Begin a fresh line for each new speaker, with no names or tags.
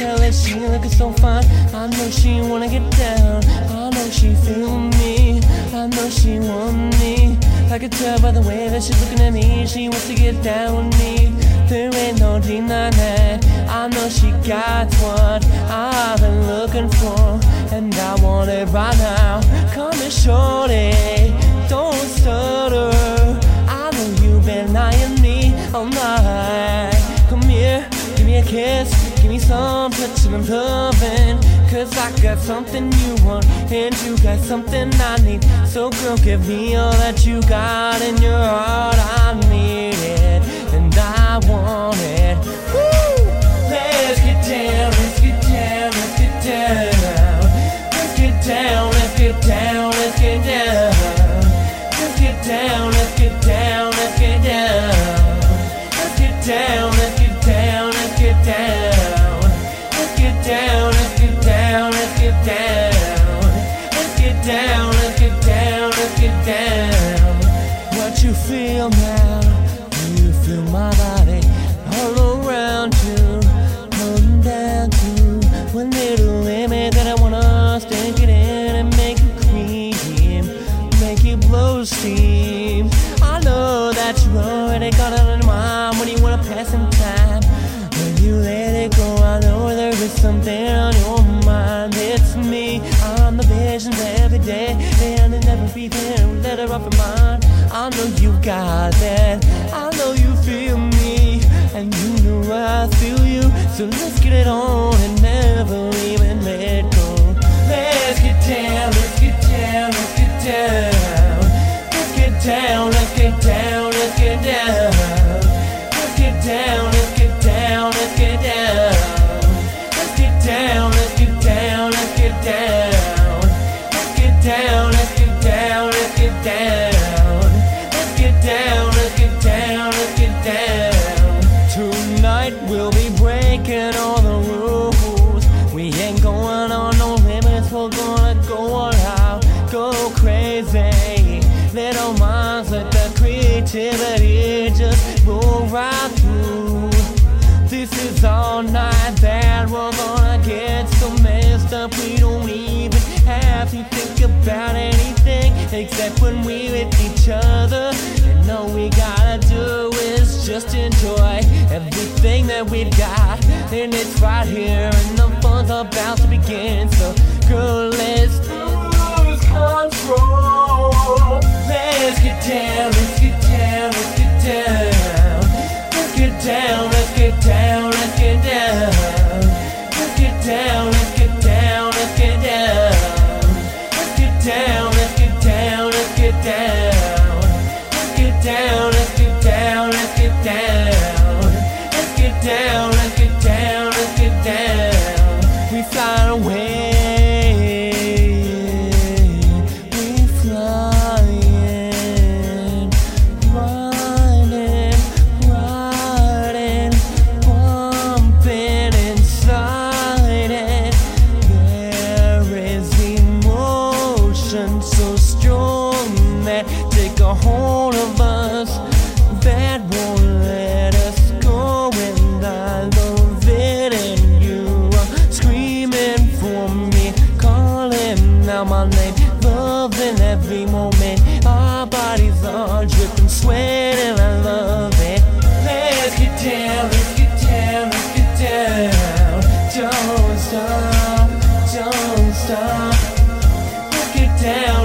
Tell that she looking so fine. I know she wanna get down. I know she feel me. I know she want me. I can tell by the way that she's looking at me. She wants to get down with me. There ain't no denying that. I know she got what I've been looking for, and I want it right now. Come shorty. Kiss, give me some touching and loving. Cause I got something you want, and you got something I need. So, girl, give me all that you got in your heart. I need it, and I want it. Woo! Let's get down, let's get down, let's get down. Let's get down, let's get down, let's get down. Let's get down, let's get down, let's get down. Let's get down, down. What you feel now? You feel my body all around you? Come down to one little limit that I wanna stick it in and make you cream, make you blow steam. I know that you got it in mind when you wanna pass some time. When you let it go, I know there is something on your mind. It's me, I'm the visions every day, be there. and Let her off your mind. I know you got that. I know you feel me, and you know I feel you. So let's get it on and never even let go. Let's get down, let's get down, let's get down. Let's get down, let's get down, let's get down. Crazy. Our minds, let the creativity just roll right through. This is all night that we're gonna get so messed up we don't even have to think about anything except when we with each other. And all we gotta do is just enjoy everything that we've got. And it's right here, and the fun's about to begin. So, girl, let's down. We fly away. Dripping sweat, and I love it. Let's get down, let's get down, let's get down. Don't stop, don't stop. Let's get down,